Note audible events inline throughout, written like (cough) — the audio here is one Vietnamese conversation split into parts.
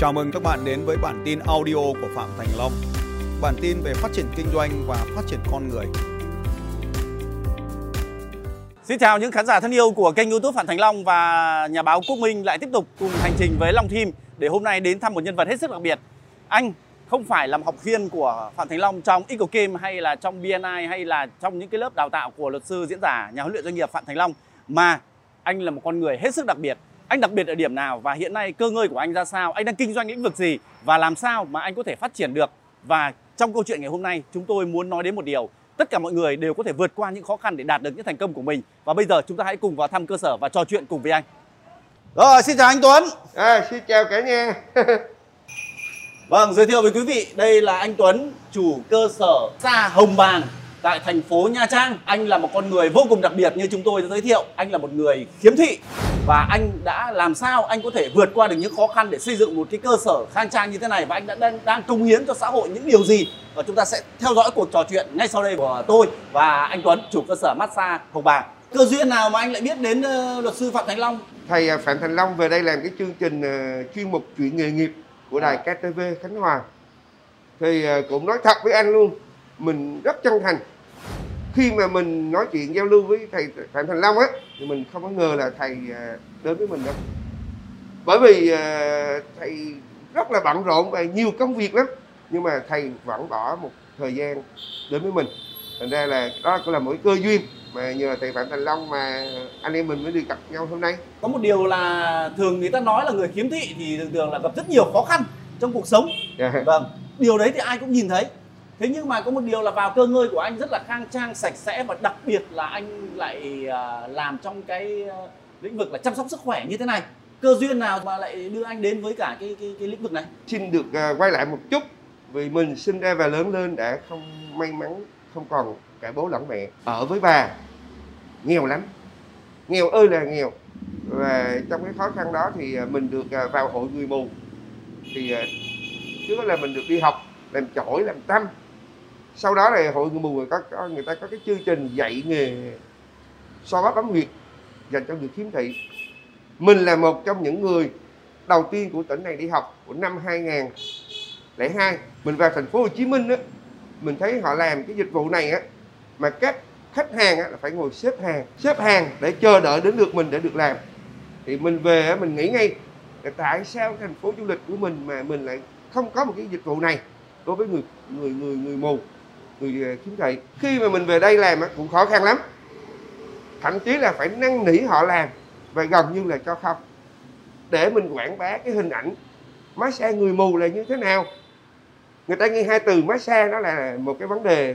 Chào mừng các bạn đến với bản tin audio của Phạm Thành Long. Bản tin về phát triển kinh doanh và phát triển con người. Xin chào những khán giả thân yêu của kênh YouTube Phạm Thành Long và nhà báo Quốc Minh lại tiếp tục cùng hành trình với Long Team để hôm nay đến thăm một nhân vật hết sức đặc biệt. Anh không phải làm học viên của Phạm Thành Long trong Eagle Game hay là trong BNI hay là trong những cái lớp đào tạo của luật sư diễn giả nhà huấn luyện doanh nghiệp Phạm Thành Long, mà anh là một con người hết sức đặc biệt anh đặc biệt ở điểm nào và hiện nay cơ ngơi của anh ra sao? Anh đang kinh doanh lĩnh vực gì và làm sao mà anh có thể phát triển được? Và trong câu chuyện ngày hôm nay chúng tôi muốn nói đến một điều. Tất cả mọi người đều có thể vượt qua những khó khăn để đạt được những thành công của mình. Và bây giờ chúng ta hãy cùng vào thăm cơ sở và trò chuyện cùng với anh. Rồi xin chào anh Tuấn. À, xin chào cả nhà. (laughs) Vâng, giới thiệu với quý vị, đây là anh Tuấn, chủ cơ sở Sa Hồng Bàng tại thành phố Nha Trang. Anh là một con người vô cùng đặc biệt như chúng tôi đã giới thiệu. Anh là một người khiếm thị và anh đã làm sao anh có thể vượt qua được những khó khăn để xây dựng một cái cơ sở khang trang như thế này và anh đã đang, đang cống hiến cho xã hội những điều gì và chúng ta sẽ theo dõi cuộc trò chuyện ngay sau đây của tôi và anh Tuấn, chủ cơ sở massage Hồng Bàng. Cơ duyên nào mà anh lại biết đến ờ, luật sư Phạm Thành Long? Thầy ờ, Phạm Thành Long về đây làm cái chương trình ờ, chuyên mục chuyện nghề nghiệp của đài À. KTV Khánh Hòa. Thì cũng nói thật với anh luôn, mình rất chân thành. Khi mà mình nói chuyện giao lưu với thầy Phạm Thành Long á, thì mình không có ngờ là thầy à, đến với mình đâu. Bởi vì à, thầy rất là bận rộn và nhiều công việc lắm. Nhưng mà thầy vẫn bỏ một thời gian đến với mình. Thành ra là đó cũng là cái cơ duyên mà nhờ thầy Phạm Thành Long mà anh em mình mới được gặp nhau hôm nay. Có một điều là thường người ta nói là người khiếm thị thì thường thường là gặp rất nhiều khó khăn trong cuộc sống. Dạ. Vâng, điều đấy thì ai cũng nhìn thấy. Thế nhưng mà có một điều là vào cơ ngơi của anh rất là khang trang, sạch sẽ và đặc biệt là anh lại à, làm trong cái ờ, lĩnh vực là chăm sóc sức khỏe như thế này. Cơ duyên nào mà lại đưa anh đến với cả cái cái, cái lĩnh vực này? xin được à, quay lại một chút vì mình sinh ra và lớn lên đã không may mắn không còn cả bố lẫn mẹ. Ở với bà nghèo lắm. Nghèo ơi là nghèo. Và trong cái khó khăn đó thì à, mình được vào hội người mù. Thì trước đó là mình được đi học làm chổi làm tâm sau đó này, hội người mù người ta có người ta có cái chương trình dạy nghề, so bắp bấm huyệt dành cho người khiếm thị. Mình là một trong những người đầu tiên của tỉnh này đi học của năm 2002 mình vào thành phố Hồ Chí Minh á, mình thấy họ làm cái dịch vụ này á, mà các khách hàng á là phải ngồi xếp hàng xếp hàng để chờ đợi đến lượt mình để được làm. Thì mình về á, mình nghĩ ngay là tại sao thành phố du lịch của mình mà mình lại không có một cái dịch vụ này đối với người người người người mù người khiếm thị khi mà mình về đây làm cũng khó khăn lắm. Thậm chí là phải năn nỉ họ làm và gần như là cho không. Để mình quảng bá cái hình ảnh massage người mù là như thế nào. Người ta nghe hai từ massage nó là một cái vấn đề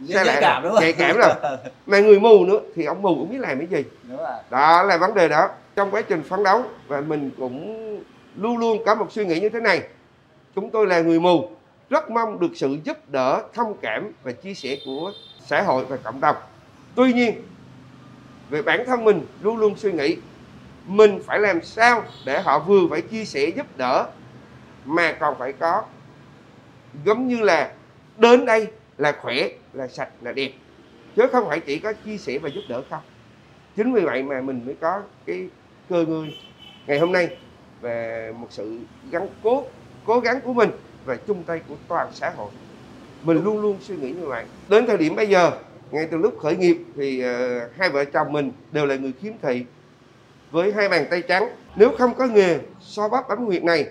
Nhạy cảm đúng không? nhạy cảm rồi mà người mù nữa thì ông mù cũng biết làm cái gì. Đúng rồi. đó là vấn đề đó. Trong quá trình phấn đấu và mình cũng luôn luôn có một suy nghĩ như thế này. Chúng tôi là người mù rất mong được sự giúp đỡ, thông cảm và chia sẻ của xã hội và cộng đồng. Tuy nhiên, về bản thân mình, luôn luôn suy nghĩ, mình phải làm sao để họ vừa phải chia sẻ giúp đỡ mà còn phải có, giống như là, đến đây là khỏe, là sạch, là đẹp. Chứ không phải chỉ có chia sẻ và giúp đỡ không. Chính vì vậy mà mình mới có cái cơ ngơi ngày hôm nay về một sự gắn cố cố gắng của mình và chung tay của toàn xã hội. Mình luôn luôn suy nghĩ như vậy. Đến thời điểm bây giờ ngay từ lúc khởi nghiệp thì uh, hai vợ chồng mình đều là người khiếm thị với hai bàn tay trắng. Nếu không có nghề so bắp bấm nguyệt này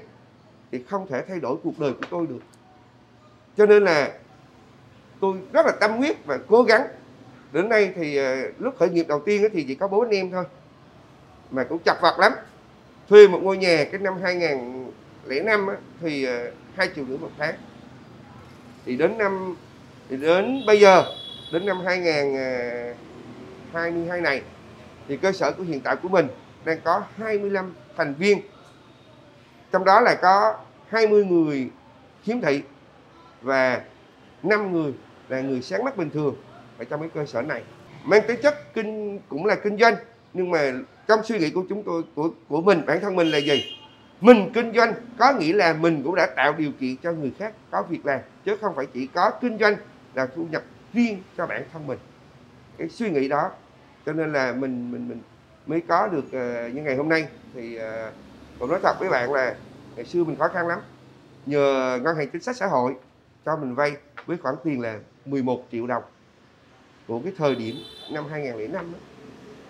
thì không thể thay đổi cuộc đời của tôi được. Cho nên là tôi rất là tâm huyết và cố gắng. Đến nay thì uh, lúc khởi nghiệp đầu tiên thì chỉ có bốn anh em thôi mà cũng chặt vặt lắm. Thuê một ngôi nhà cái năm 2005 thì uh, hai triệu rưỡi một tháng. Thì đến năm, thì đến bây giờ, đến năm 2022 à, này, thì cơ sở của hiện tại của mình đang có 25 thành viên. Trong đó là có 20 người khiếm thị và 5 người là người sáng mắt bình thường ở trong cái cơ sở này. Mang tính chất kinh, cũng là kinh doanh, nhưng mà trong suy nghĩ của chúng tôi, của của mình, bản thân mình là gì? Mình kinh doanh có nghĩa là mình cũng đã tạo điều kiện cho người khác có việc làm chứ không phải chỉ có kinh doanh là thu nhập riêng cho bản thân mình. Cái suy nghĩ đó cho nên là mình mình mình mới có được uh, như ngày hôm nay thì uh, cũng nói thật với bạn là ngày xưa mình khó khăn lắm. Nhờ ngân hàng chính sách xã hội cho mình vay với khoản tiền là 11 triệu đồng của cái thời điểm năm 2005 đó,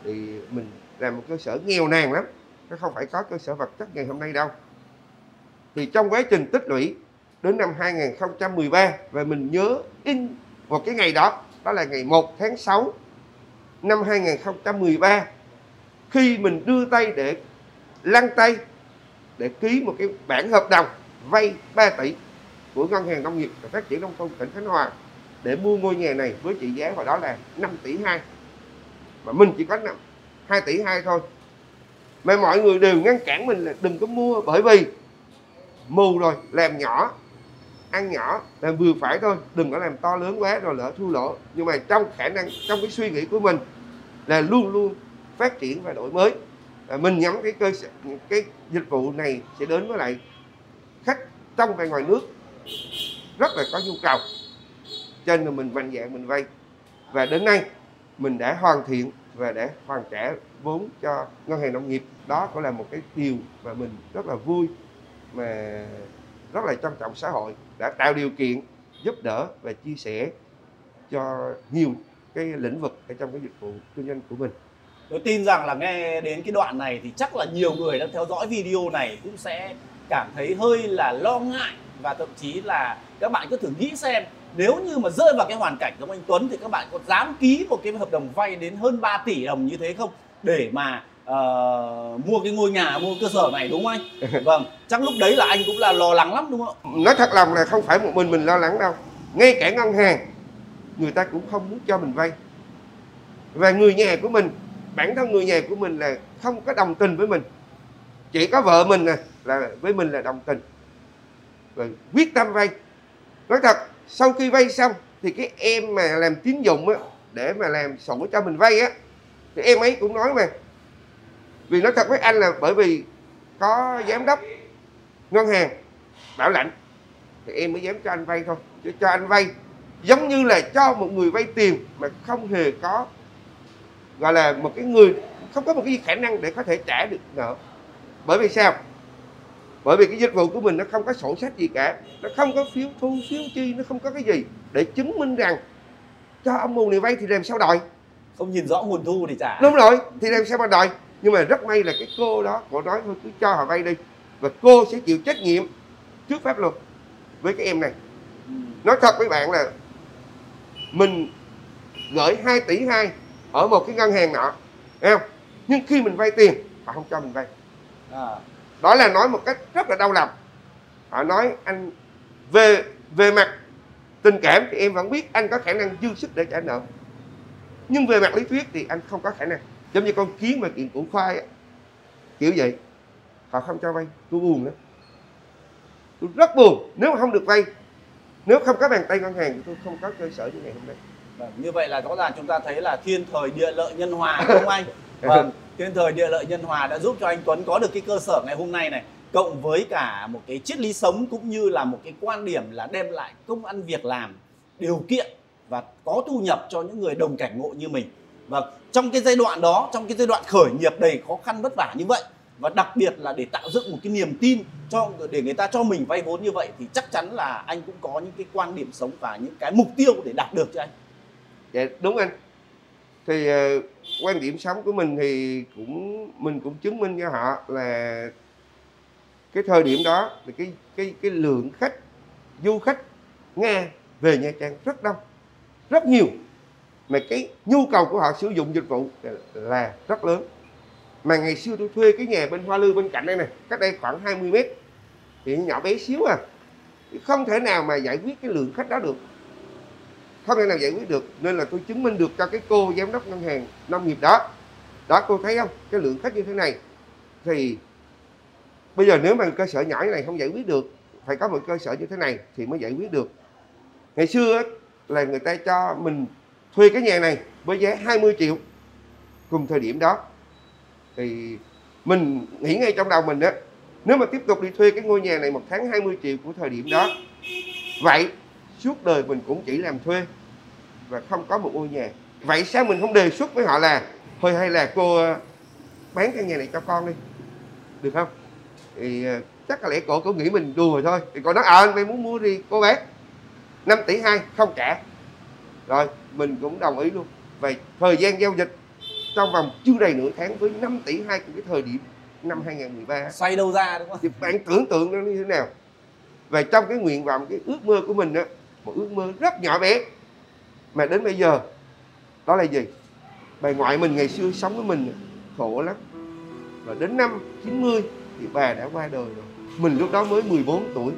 thì mình làm một cơ sở nghèo nàn lắm nó không phải có cơ sở vật chất ngày hôm nay đâu. Thì trong quá trình tích lũy đến năm 2013 và mình nhớ in một cái ngày đó đó là ngày 1 tháng 6 năm 2013 khi mình đưa tay để lăn tay để ký một cái bản hợp đồng vay 3 tỷ của ngân hàng nông nghiệp và phát triển nông thôn tỉnh Khánh Hòa để mua ngôi nhà này với trị giá vào đó là 5 tỷ 2 mà mình chỉ có 5, 2 tỷ 2 thôi mà mọi người đều ngăn cản mình là đừng có mua bởi vì mù rồi làm nhỏ ăn nhỏ làm vừa phải thôi đừng có làm to lớn quá rồi lỡ thua lỗ. Nhưng mà trong khả năng trong cái suy nghĩ của mình là luôn luôn phát triển và đổi mới. À, mình nhắm cái cơ sở cái dịch vụ này sẽ đến với lại khách trong và ngoài nước rất là có nhu cầu. Cho nên là mình mạnh dạng mình vay. Và đến nay mình đã hoàn thiện và để hoàn trả vốn cho ngân hàng nông nghiệp. Đó cũng là một cái điều mà mình rất là vui, mà rất là trân trọng xã hội đã tạo điều kiện giúp đỡ và chia sẻ cho nhiều cái lĩnh vực ở trong cái dịch vụ kinh doanh của mình. Tôi tin rằng là nghe đến cái đoạn này thì chắc là nhiều người đang theo dõi video này cũng sẽ cảm thấy hơi là lo ngại và thậm chí là các bạn cứ thử nghĩ xem nếu như mà rơi vào cái hoàn cảnh giống anh Tuấn thì các bạn có dám ký một cái hợp đồng vay đến hơn 3 tỷ đồng như thế không? Để mà uh, mua cái ngôi nhà mua cơ sở này đúng không anh? (laughs) Vâng chắc lúc đấy là anh cũng là lo lắng lắm đúng không? Nói thật lòng là không phải một mình mình lo lắng đâu. Ngay cả ngân hàng người ta cũng không muốn cho mình vay. Và người nhà của mình bản thân người nhà của mình là không có đồng tình với mình. Chỉ có vợ mình nè là với mình là đồng tình. Và quyết tâm vay. Nói thật sau khi vay xong, thì cái em mà làm tín dụng á, để mà làm sổ cho mình vay á, thì em ấy cũng nói mà, vì nói thật với anh là bởi vì có giám đốc ngân hàng bảo lãnh, thì em mới dám cho anh vay thôi. Chứ cho anh vay giống như là cho một người vay tiền mà không hề có, gọi là, một cái người, không có một cái khả năng để có thể trả được nợ. Bởi vì sao? Bởi vì cái dịch vụ của mình nó không có sổ sách gì cả nó không có phiếu thu phiếu chi nó không có cái gì để chứng minh rằng cho ông mù này vay thì làm sao đòi? Không nhìn rõ nguồn thu thì trả đúng rồi thì làm sao mà đòi? Nhưng mà rất may là cái cô đó cô nói thôi cứ cho họ vay đi. Và cô sẽ chịu trách nhiệm trước pháp luật với cái em này. Ừ. nói thật với bạn là mình gửi 2 tỷ 2 ở một cái ngân hàng nọ không? Nhưng khi mình vay tiền họ không cho mình vay. À, đó là nói một cách rất là đau lòng. Họ nói anh về về mặt tình cảm thì em vẫn biết anh có khả năng dư sức để trả nợ. Nhưng về mặt lý thuyết thì anh không có khả năng. Giống như con kiến mà kiện củ khoai á. Kiểu vậy. Họ không cho vay. Tôi buồn lắm. Tôi rất buồn. Nếu mà không được vay nếu không có bàn tay ngân hàng thì tôi không có cơ sở như ngày hôm nay. Vâng, như vậy là rõ ràng chúng ta thấy là thiên thời địa lợi nhân hòa (laughs) đúng không anh? Vâng (laughs) thiên thời địa lợi nhân hòa đã giúp cho anh Tuấn có được cái cơ sở ngày hôm nay này, cộng với cả một cái triết lý sống cũng như là một cái quan điểm là đem lại công ăn việc làm, điều kiện và có thu nhập cho những người đồng cảnh ngộ như mình. Và trong cái giai đoạn đó, trong cái giai đoạn khởi nghiệp đầy khó khăn vất vả như vậy, và đặc biệt là để tạo dựng một cái niềm tin cho, để người ta cho mình vay vốn như vậy, thì chắc chắn là anh cũng có những cái quan điểm sống và những cái mục tiêu để đạt được cho anh. Dạ đúng anh thì uh, quan điểm sống của mình thì cũng mình cũng chứng minh cho họ là cái thời điểm đó thì cái cái cái lượng khách du khách nga về nha trang rất đông rất nhiều. Mà cái nhu cầu của họ sử dụng dịch vụ là rất lớn. Mà ngày xưa tôi thuê cái nhà bên hoa lư bên cạnh đây này cách đây khoảng 20 mét thì nhỏ bé xíu à. Không thể nào mà giải quyết cái lượng khách đó được không thể nào giải quyết được. Nên là tôi chứng minh được cho cái cô giám đốc ngân hàng nông nghiệp đó. Đó cô thấy không? Cái lượng khách như thế này. Thì bây giờ nếu mà cơ sở nhỏ như này không giải quyết được phải có một cơ sở như thế này thì mới giải quyết được. Ngày xưa á, là người ta cho mình thuê cái nhà này với giá 20 triệu cùng thời điểm đó. Thì mình nghĩ ngay trong đầu mình á nếu mà tiếp tục đi thuê cái ngôi nhà này một tháng 20 triệu của thời điểm đó vậy suốt đời mình cũng chỉ làm thuê và không có một ngôi nhà. Vậy sao mình không đề xuất với họ là thôi hay là cô ờ, bán căn nhà này cho con đi. Được không? Thì ờ, chắc là lẽ cổ cổ nghĩ mình đùa thôi. Thì cô nói ờ mày muốn mua thì cô bé 5 tỷ hai không trả. Rồi mình cũng đồng ý luôn. Về thời gian giao dịch trong vòng chưa đầy nửa tháng với 5 tỷ hai của cái thời điểm năm 2013 xoay đâu ra đúng không? thì bạn tưởng tượng nó như thế nào? Về trong cái nguyện vọng cái ước mơ của mình đó một ước mơ rất nhỏ bé. Mà đến bây giờ, đó là gì? Bà ngoại mình ngày xưa sống với mình khổ lắm. Và đến năm 90 thì bà đã qua đời rồi. Mình lúc đó mới 14 tuổi.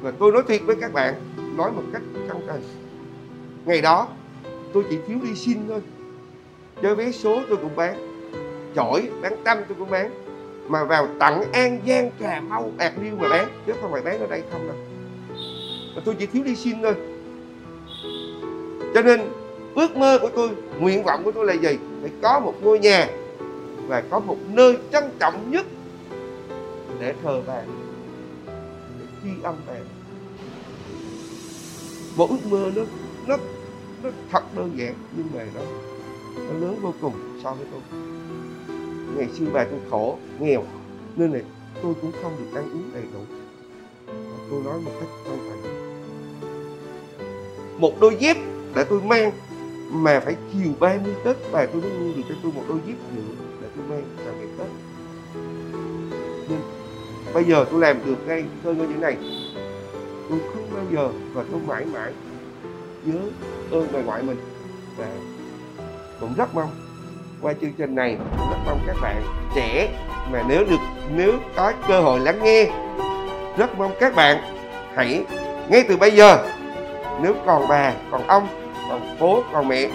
Và tôi nói thiệt với các bạn, nói một cách chân thành ngày đó, tôi chỉ thiếu đi xin thôi. Chơi vé số tôi cũng bán. Chổi bán tâm tôi cũng bán. Mà vào tận an giang cà mau, bạc liêu mà bán. Chứ không phải bán ở đây không đâu mà tôi chỉ thiếu đi xin thôi. Cho nên, ước mơ của tôi, nguyện vọng của tôi là gì phải có một ngôi nhà và có một nơi trân trọng nhất để thờ bà để tri âm bà một ước mơ nó nó nó thật đơn giản, nhưng mà nó nó lớn vô cùng so với tôi. Ngày xưa bà tôi khổ, nghèo, nên là tôi cũng không được ăn uống đầy đủ. Tôi nói một cách chân thành một đôi dép để tôi mang. Mà phải chiều 30 Tết, bà tôi mới mua được cho tôi một đôi dép nữa để tôi mang vào ngày Tết. Nên, bây giờ tôi làm được ngay cơ ngơi như này. Tôi không bao giờ và tôi mãi mãi nhớ ơn bà ngoại mình. Và cũng rất mong qua chương trình này rất mong các bạn trẻ mà nếu được, nếu có cơ hội lắng nghe, rất mong các bạn hãy ngay từ bây giờ nếu còn bà còn ông còn bố còn mẹ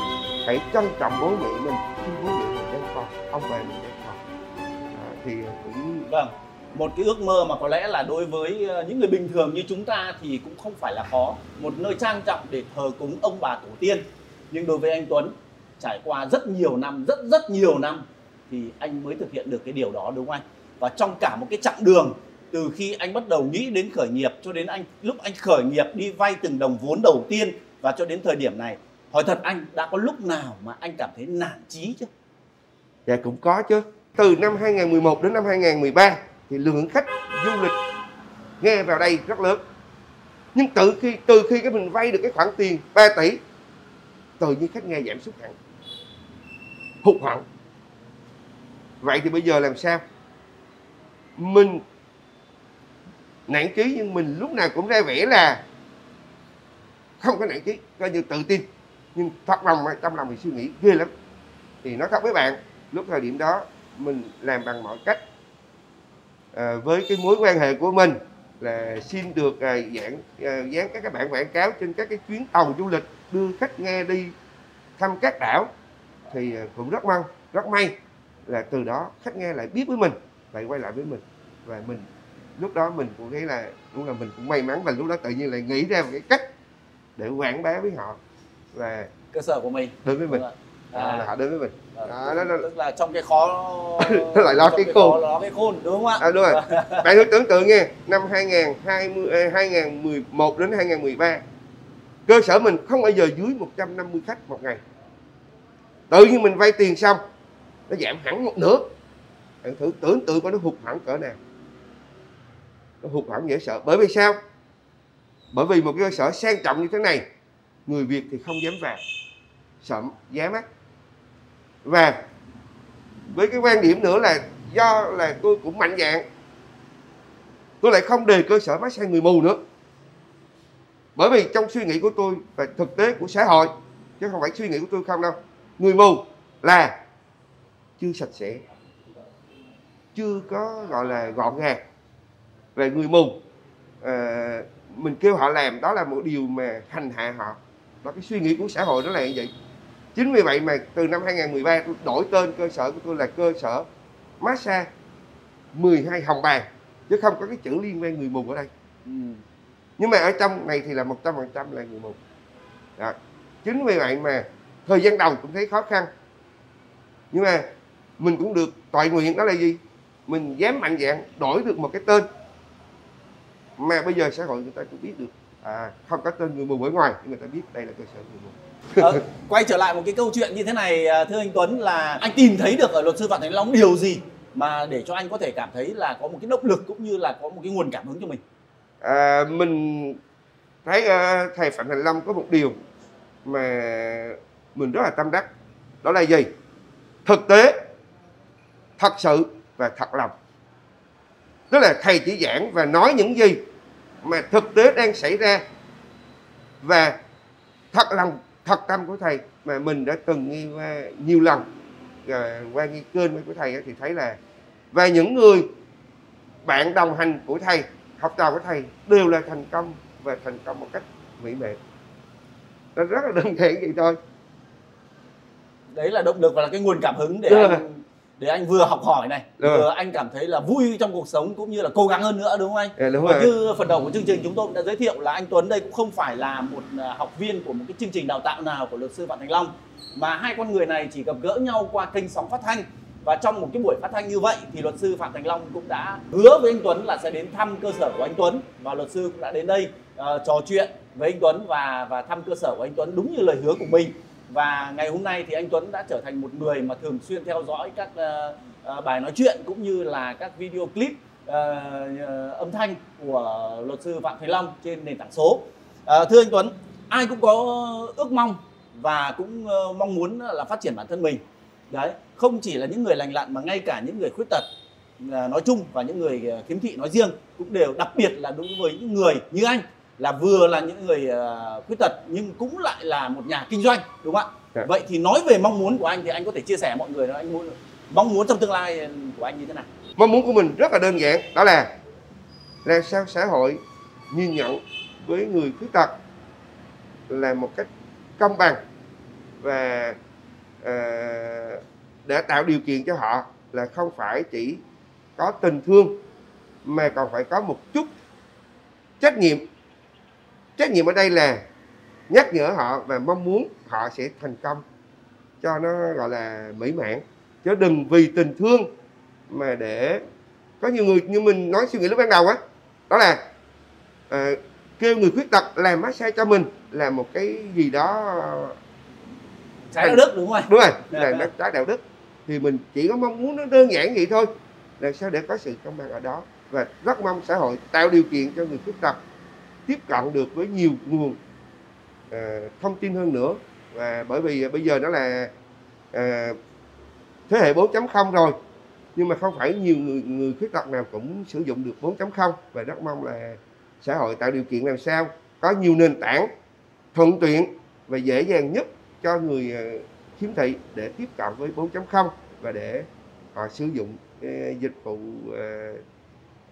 hãy trân trọng bố mẹ mình. Khi bố mẹ mình đang còn ông bà mình đang còn à, thì cũng vâng một cái ước mơ mà có lẽ là đối với ờ, những người bình thường như chúng ta thì cũng không phải là khó. Một nơi trang trọng để thờ cúng ông bà tổ tiên. Nhưng đối với anh Tuấn trải qua rất nhiều năm rất rất nhiều năm thì anh mới thực hiện được cái điều đó đúng không anh? Và trong cả một cái chặng đường từ khi anh bắt đầu nghĩ đến khởi nghiệp cho đến anh, lúc anh khởi nghiệp đi vay từng đồng vốn đầu tiên và cho đến thời điểm này, hỏi thật anh, đã có lúc nào mà anh cảm thấy nản chí chứ dạ cũng có chứ. Từ năm 2011 đến năm 2013 thì lượng khách du lịch nghe vào đây rất lớn. Nhưng từ khi từ khi cái mình vay được cái khoản tiền 3 tỷ, tự nhiên khách nghe giảm sút hẳn. Hụt hẫng. Vậy thì bây giờ làm sao? Mình nản chí nhưng mình lúc nào cũng ra vẻ là không có nản chí coi như tự tin. Nhưng thật lòng trong lòng mình suy nghĩ ghê lắm. Thì nói thật với bạn lúc thời điểm đó mình làm bằng mọi cách à, với cái mối quan hệ của mình là xin được à, dán à, dán các cái bản quảng cáo trên các cái chuyến tàu du lịch đưa khách nghe đi thăm các đảo. Thì à, cũng rất mong rất may là từ đó khách nghe lại biết với mình lại quay lại với mình. Và mình lúc đó mình cũng thấy là cũng là mình cũng may mắn và lúc đó tự nhiên lại nghĩ ra một cái cách để quảng bá với họ và cơ sở của mình đến với mình à, là họ đến với mình À, đó, đó, đó. tức là trong cái khó Nó (laughs) lại lo cái khó khôn. lo cái khôn đúng không ạ À, đúng rồi. (laughs) Bạn thử tưởng tượng nghe, năm 2020, eh, 2011 đến 2013 cơ sở mình không bao giờ dưới 150 khách một ngày. Tự nhiên mình vay tiền xong nó giảm hẳn một nửa. Bạn thử tưởng tượng coi nó hụt hẳn cỡ nào. Nó hụt hẳn dễ sợ. Bởi vì sao? Bởi vì một cái cơ sở sang trọng như thế này, người Việt thì không dám vào. Sợ giá mắc. Và với cái quan điểm nữa là do là tôi cũng mạnh dạng, tôi lại không đề cơ sở massage người mù nữa bởi vì trong suy nghĩ của tôi và thực tế của xã hội, chứ không phải suy nghĩ của tôi không đâu, người mù là chưa sạch sẽ, chưa có, gọi là gọn gàng về người mù. À, mình kêu họ làm đó là một điều mà hành hạ họ. Đó cái suy nghĩ của xã hội nó là như vậy. Chính vì vậy mà từ năm 2013 tôi đổi tên cơ sở của tôi là cơ sở massage 12 hồng bàng chứ không có cái chữ liên quan người mù ở đây. Ừ. nhưng mà ở trong này thì là 100% là người mù. Đó. chính vì vậy mà thời gian đầu cũng thấy khó khăn. Nhưng mà mình cũng được toại nguyện đó là gì? Mình dám mạnh dạn đổi được một cái tên mà bây giờ xã hội người ta cũng biết được. À, không có tên người mù ở ngoài nhưng người ta biết đây là cơ sở người mù. Ờ, (laughs) quay trở lại một cái câu chuyện như thế này à, thưa anh Tuấn là anh tìm thấy được ở luật sư Phạm Thành Long điều gì mà để cho anh có thể cảm thấy là có một cái động lực cũng như là có một cái nguồn cảm hứng cho mình? À, mình thấy uh, thầy phạm thành long có một điều mà mình rất là tâm đắc. Đó là gì? Thực tế thật sự và thật lòng. Tức là thầy chỉ giảng và nói những gì mà thực tế đang xảy ra. Và thật lòng thật tâm của thầy mà mình đã từng nghe qua nhiều lần à, qua nghe kênh của thầy thì thấy là và những người bạn đồng hành của thầy học trò của thầy đều là thành công và thành công một cách mỹ mãn. Nó rất là đơn giản vậy thôi. Đấy là động lực và là cái nguồn cảm hứng để anh để anh vừa học hỏi này Đúng rồi. vừa anh cảm thấy là vui trong cuộc sống cũng như là cố gắng hơn nữa đúng không anh? À, đúng và rồi. như phần đầu của chương trình chúng tôi cũng đã giới thiệu là anh Tuấn đây cũng không phải là một à, học viên của một cái chương trình đào tạo nào của luật sư Phạm Thành Long mà hai con người này chỉ gặp gỡ nhau qua kênh sóng phát thanh. Và trong một cái buổi phát thanh như vậy thì luật sư Phạm Thành Long cũng đã hứa với anh Tuấn là sẽ đến thăm cơ sở của anh Tuấn và luật sư cũng đã đến đây ờ, trò chuyện với anh Tuấn và và thăm cơ sở của anh Tuấn đúng như lời hứa của mình và ngày hôm nay thì anh Tuấn đã trở thành một người mà thường xuyên theo dõi các uh, bài nói chuyện cũng như là các video clip uh, âm thanh của luật sư Phạm Thế Long trên nền tảng số. Uh, thưa anh Tuấn, ai cũng có ước mong và cũng uh, mong muốn là phát triển bản thân mình. Đấy, không chỉ là những người lành lặn mà ngay cả những người khuyết tật nói chung và những người khiếm thị nói riêng cũng đều đặc biệt là đối với những người như anh là vừa là những người ờ, khuyết tật nhưng cũng lại là một nhà kinh doanh đúng không ạ? Dạ. Vậy thì nói về mong muốn của anh thì anh có thể chia sẻ mọi người đó anh muốn mong muốn trong tương lai của anh như thế nào? mong muốn của mình rất là đơn giản đó là làm sao xã hội nhìn nhận với người khuyết tật là một cách công bằng và ờ, để tạo điều kiện cho họ là không phải chỉ có tình thương mà còn phải có một chút trách nhiệm trách nhiệm ở đây là nhắc nhở họ và mong muốn họ sẽ thành công cho nó gọi là mỹ mãn. Chứ đừng vì tình thương mà để có nhiều người như mình nói suy nghĩ lúc ban đầu á. Đó là ờ, kêu người khuyết tật làm massage cho mình là một cái gì đó Trái đạo đức đúng không đúng rồi Dạ, là dạ. nó trái đạo đức. Thì mình chỉ có mong muốn nó đơn giản vậy thôi làm sao để có sự công bằng ở đó. Và rất mong xã hội tạo điều kiện cho người khuyết tật tiếp cận được với nhiều nguồn ờ, thông tin hơn nữa. Và bởi vì bây giờ nó là ờ, thế hệ 4.0 rồi nhưng mà không phải nhiều người người khuyết tật nào cũng sử dụng được 4.0 và rất mong là xã hội tạo điều kiện làm sao có nhiều nền tảng thuận tiện và dễ dàng nhất cho người ờ, khiếm thị để tiếp cận với 4.0 và để họ sử dụng cái dịch vụ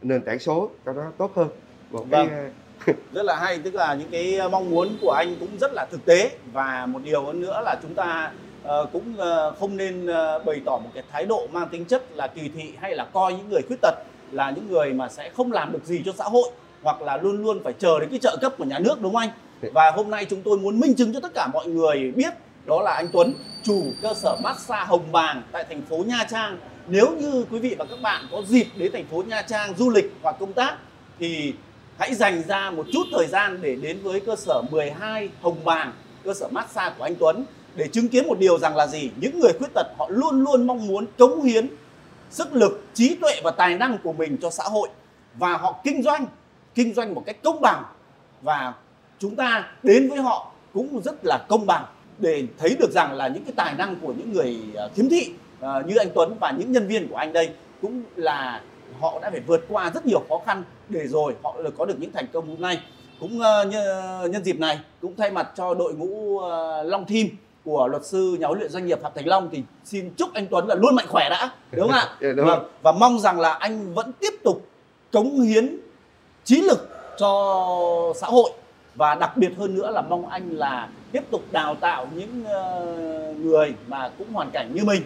nền tảng số cho nó tốt hơn. Một cái Vâng. ờ, (laughs) rất là hay tức là những cái mong muốn của anh cũng rất là thực tế. Và một điều hơn nữa là chúng ta ờ, cũng ờ, không nên ờ, bày tỏ một cái thái độ mang tính chất là kỳ thị hay là coi những người khuyết tật là những người mà sẽ không làm được gì cho xã hội hoặc là luôn luôn phải chờ đến cái trợ cấp của nhà nước đúng không anh? Và hôm nay chúng tôi muốn minh chứng cho tất cả mọi người biết đó là anh Tuấn chủ cơ sở massage Hồng Bàng tại thành phố Nha Trang. Nếu như quý vị và các bạn có dịp đến thành phố Nha Trang du lịch hoặc công tác thì hãy dành ra một chút thời gian để đến với cơ sở 12 Hồng Bàng, cơ sở massage của anh Tuấn để chứng kiến một điều rằng là gì? Những người khuyết tật họ luôn luôn mong muốn cống hiến sức lực, trí tuệ và tài năng của mình cho xã hội và họ kinh doanh, kinh doanh một cách công bằng và chúng ta đến với họ cũng rất là công bằng để thấy được rằng là những cái tài năng của những người à, khiếm thị à, như anh Tuấn và những nhân viên của anh đây cũng là họ đã phải vượt qua rất nhiều khó khăn để rồi họ có được những thành công hôm nay. Cũng ờ, nhân, dịp này cũng thay mặt cho đội ngũ ờ, Long Team của luật sư nhà huấn luyện doanh nghiệp Phạm Thành Long thì xin chúc anh Tuấn là luôn mạnh khỏe đã đúng không ạ? (laughs) Dạ, đúng Vâng, rồi. và mong rằng là anh vẫn tiếp tục cống hiến trí lực cho xã hội và đặc biệt hơn nữa là mong anh là tiếp tục đào tạo những ờ, người mà cũng hoàn cảnh như mình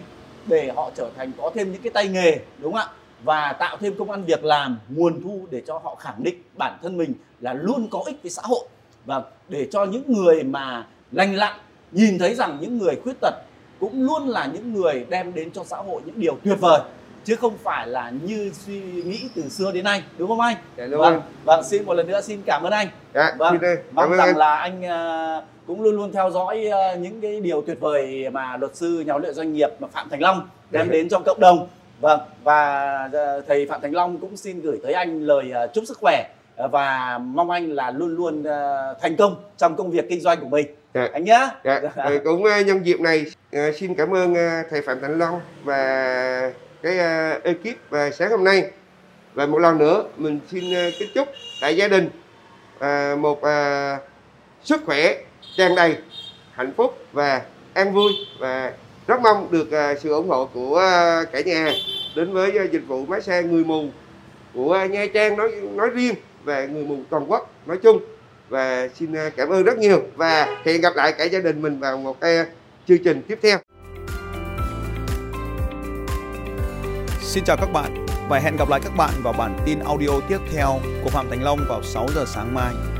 để họ trở thành có thêm những cái tay nghề đúng không ạ và tạo thêm công ăn việc làm nguồn thu để cho họ khẳng định bản thân mình là luôn có ích với xã hội và để cho những người mà lành lặn nhìn thấy rằng những người khuyết tật cũng luôn là những người đem đến cho xã hội những điều tuyệt vời chứ không phải là như suy nghĩ từ xưa đến nay đúng không anh? Dạ, đúng vâng, rồi. vâng xin một lần nữa xin cảm ơn anh. dạ, Vâng, xin mong rằng anh. là anh ờ, cũng luôn luôn theo dõi ờ, những cái điều tuyệt vời mà luật sư nhà huấn luyện doanh nghiệp mà Phạm Thành Long đem Dạ. đến cho cộng đồng Vâng và ờ, thầy Phạm Thành Long cũng xin gửi tới anh lời ờ, chúc sức khỏe ờ, và mong anh là luôn luôn thành công trong công việc kinh doanh của mình. Dạ. Anh nhá. Dạ, ờ, cũng nhân dịp này xin cảm ơn thầy Phạm Thành Long và cái ekip và sáng hôm nay và một lần nữa mình xin kính chúc đại gia đình một sức khỏe tràn đầy hạnh phúc và an vui và rất mong được à, sự ủng hộ của à, cả nhà đến với à, dịch vụ massage người mù của Nha Trang nói nói riêng và người mù toàn quốc nói chung và xin cảm ơn rất nhiều và hẹn gặp lại cả gia đình mình vào một cái chương trình tiếp theo Xin chào các bạn và hẹn gặp lại các bạn vào bản tin audio tiếp theo của Phạm Thành Long vào 6 giờ sáng mai.